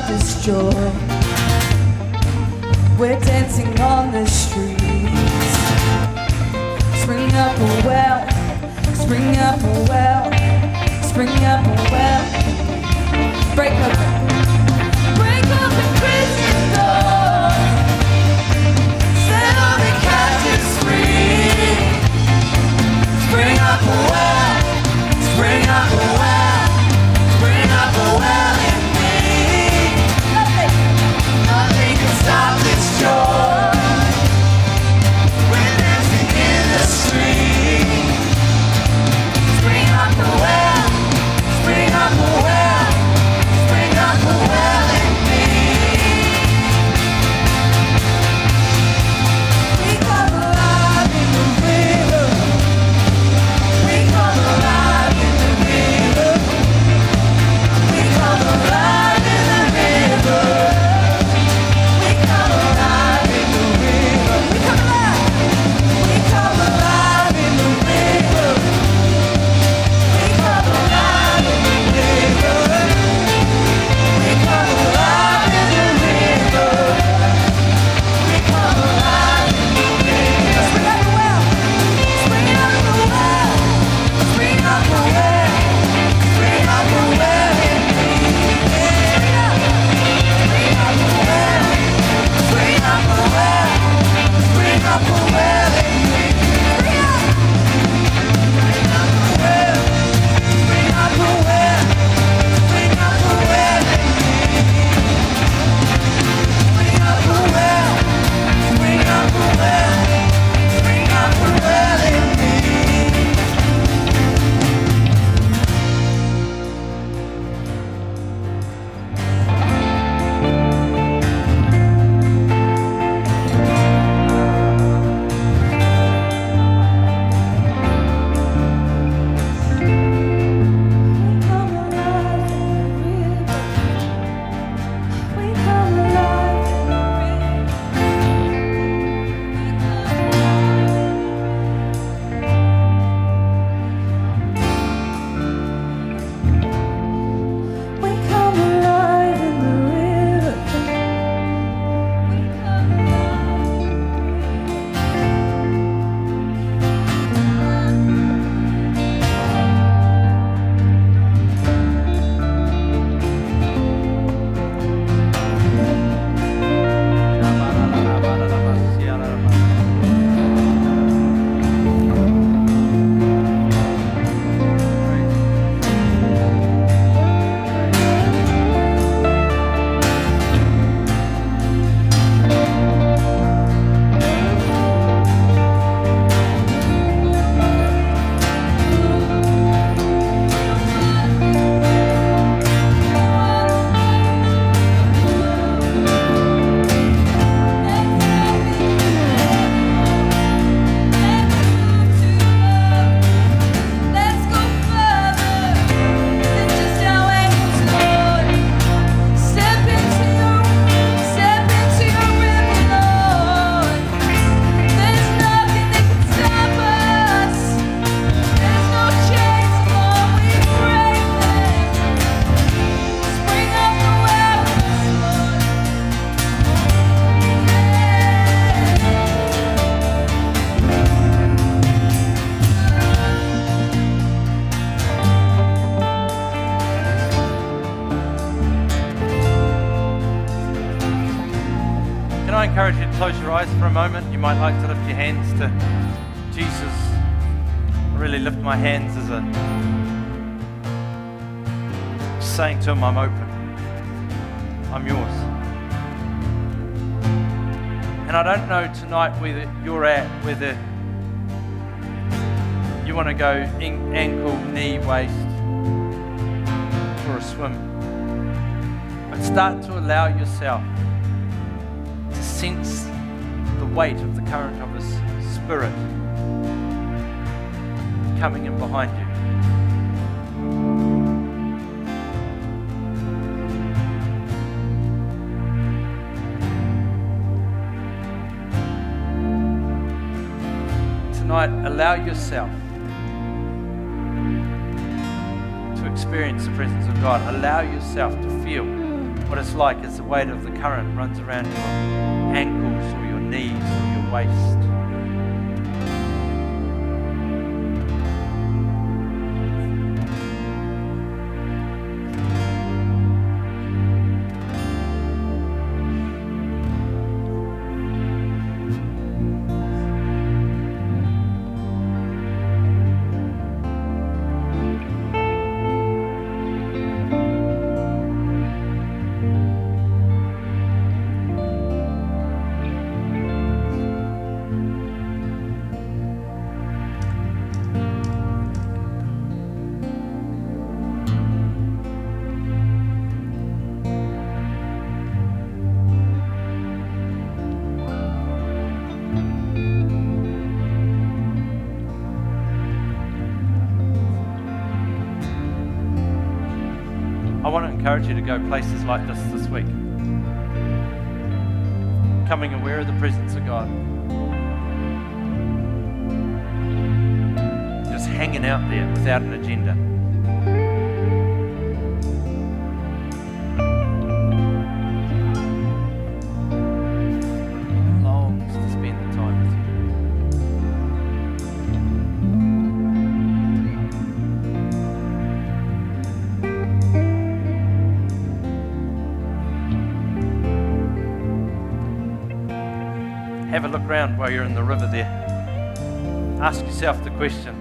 S18: This joy. We're dancing on the streets. Spring up a well, spring up a well, spring up a well. Break open, break open prison doors. Set all the captives free. Spring up a well, spring up a well, spring up a well stop this joy.
S10: You might like to lift your hands to Jesus. I really lift my hands as a saying to him, I'm open. I'm yours. And I don't know tonight whether you're at, whether you want to go in, ankle, knee, waist for a swim. But start to allow yourself current of His Spirit coming in behind you. Tonight, allow yourself to experience the presence of God. Allow yourself to feel what it's like as the weight of the current runs around your knees or encourage you to go places like this this week. Coming aware of the presence of God. Just hanging out there without an agenda. While you're in the river there. Ask yourself the question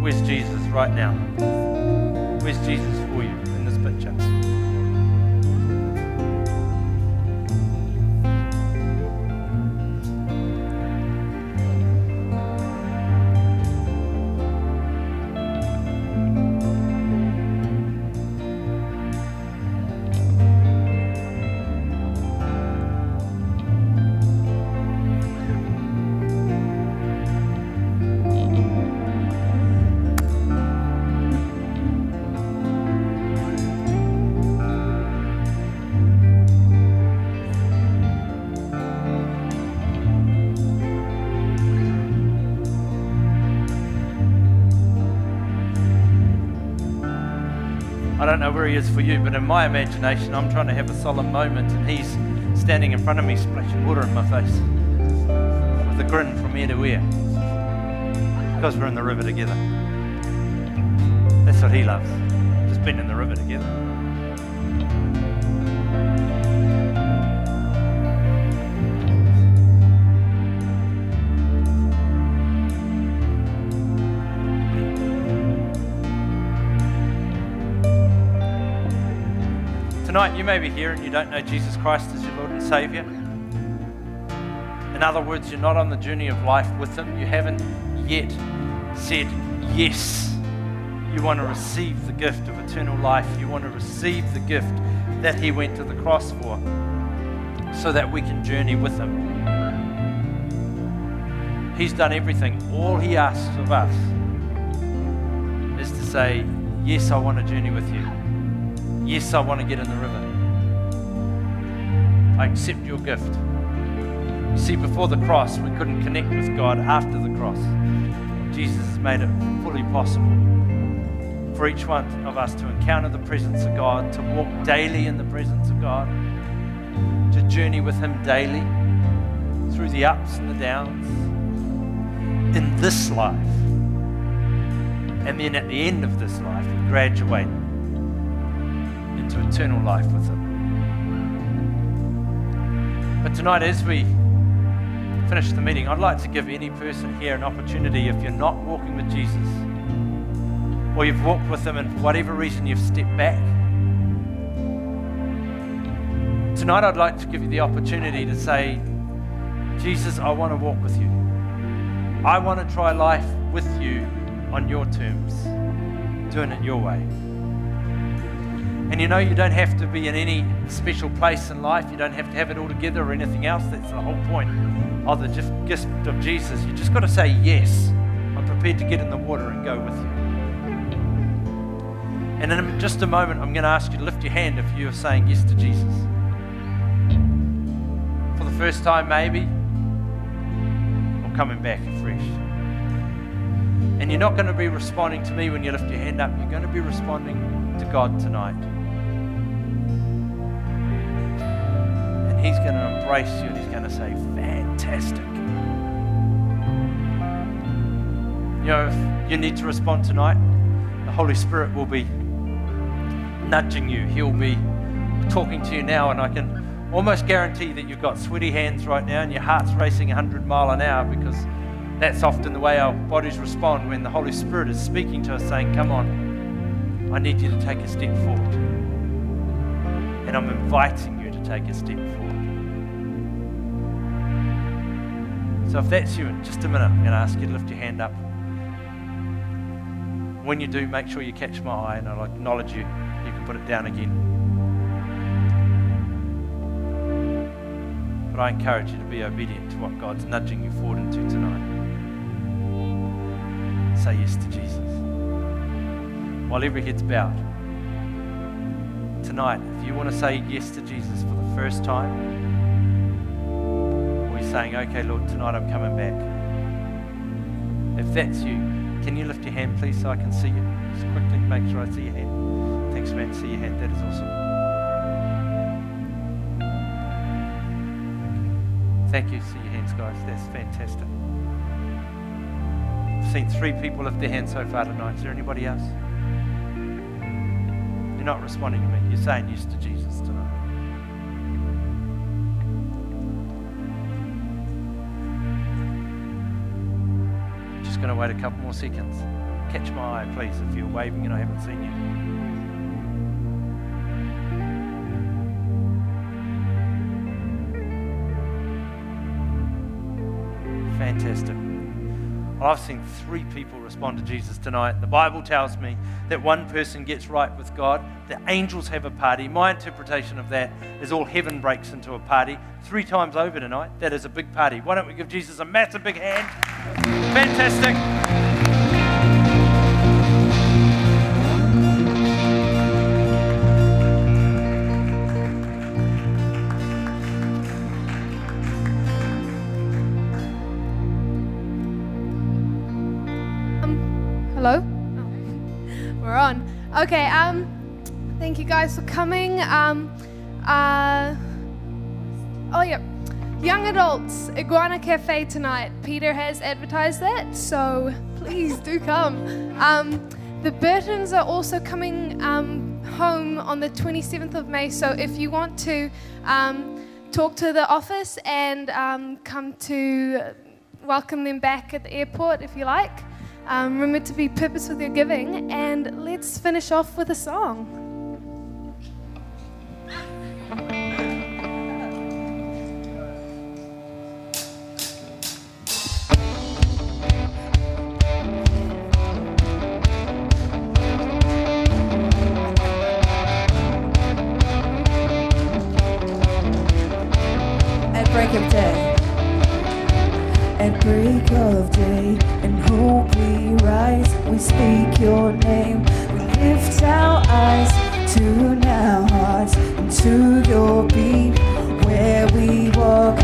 S10: Where's Jesus right now? Where's Jesus Is for you, but in my imagination, I'm trying to have a solemn moment, and he's standing in front of me, splashing water in my face with a grin from ear to ear because we're in the river together. That's what he loves, just being in the river together. Tonight, you may be here and you don't know Jesus Christ as your Lord and Savior. In other words, you're not on the journey of life with Him. You haven't yet said yes. You want to receive the gift of eternal life. You want to receive the gift that He went to the cross for so that we can journey with Him. He's done everything. All He asks of us is to say, Yes, I want to journey with you. Yes, I want to get in the. I accept your gift. See, before the cross, we couldn't connect with God after the cross. Jesus has made it fully possible for each one of us to encounter the presence of God, to walk daily in the presence of God, to journey with Him daily through the ups and the downs in this life. And then at the end of this life, we graduate into eternal life with Him. But tonight, as we finish the meeting, I'd like to give any person here an opportunity if you're not walking with Jesus or you've walked with him and for whatever reason you've stepped back. Tonight, I'd like to give you the opportunity to say, Jesus, I want to walk with you. I want to try life with you on your terms, doing it your way. And you know, you don't have to be in any special place in life. You don't have to have it all together or anything else. That's the whole point of the gift of Jesus. You just got to say, Yes, I'm prepared to get in the water and go with you. And in just a moment, I'm going to ask you to lift your hand if you are saying yes to Jesus. For the first time, maybe, or coming back afresh. And you're not going to be responding to me when you lift your hand up. You're going to be responding to God tonight. He's going to embrace you and He's going to say, Fantastic. You know, if you need to respond tonight, the Holy Spirit will be nudging you. He'll be talking to you now, and I can almost guarantee that you've got sweaty hands right now and your heart's racing 100 mile an hour because that's often the way our bodies respond when the Holy Spirit is speaking to us, saying, Come on, I need you to take a step forward. And I'm inviting you to take a step forward. So if that's you, in just a minute, I'm going to ask you to lift your hand up. When you do, make sure you catch my eye and I'll acknowledge you. You can put it down again. But I encourage you to be obedient to what God's nudging you forward into tonight. Say yes to Jesus. While every head's bowed, tonight, if you want to say yes to Jesus for the first time, saying, okay, Lord, tonight I'm coming back. If that's you, can you lift your hand, please, so I can see you? Just quickly make sure I see your hand. Thanks, man. See your hand. That is awesome. Thank you. See your hands, guys. That's fantastic. I've seen three people lift their hands so far tonight. Is there anybody else? You're not responding to me. You're saying yes to Jesus tonight. Going to wait a couple more seconds. Catch my eye, please, if you're waving and I haven't seen you. Fantastic. I've seen three people respond to Jesus tonight. The Bible tells me that one person gets right with God, the angels have a party. My interpretation of that is all heaven breaks into a party. Three times over tonight, that is a big party. Why don't we give Jesus a massive big hand? Fantastic.
S3: Hello? We're on. Okay, um, thank you guys for coming. Um, uh, oh, yeah. Young adults, Iguana Cafe tonight. Peter has advertised that, so please do come. Um, the Burtons are also coming um, home on the 27th of May, so if you want to um, talk to the office and um, come to welcome them back at the airport if you like. Um, remember to be purpose with your giving, and let's finish off with a song.
S2: we rise, we speak your name. We lift our eyes to our hearts and to your beat. Where we walk,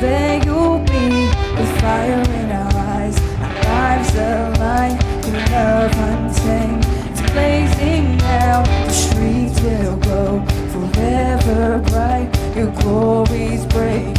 S2: there you'll be With fire in our eyes. Our lives alive, your love untamed. It's blazing now, the streets will glow forever bright. Your glory's bright.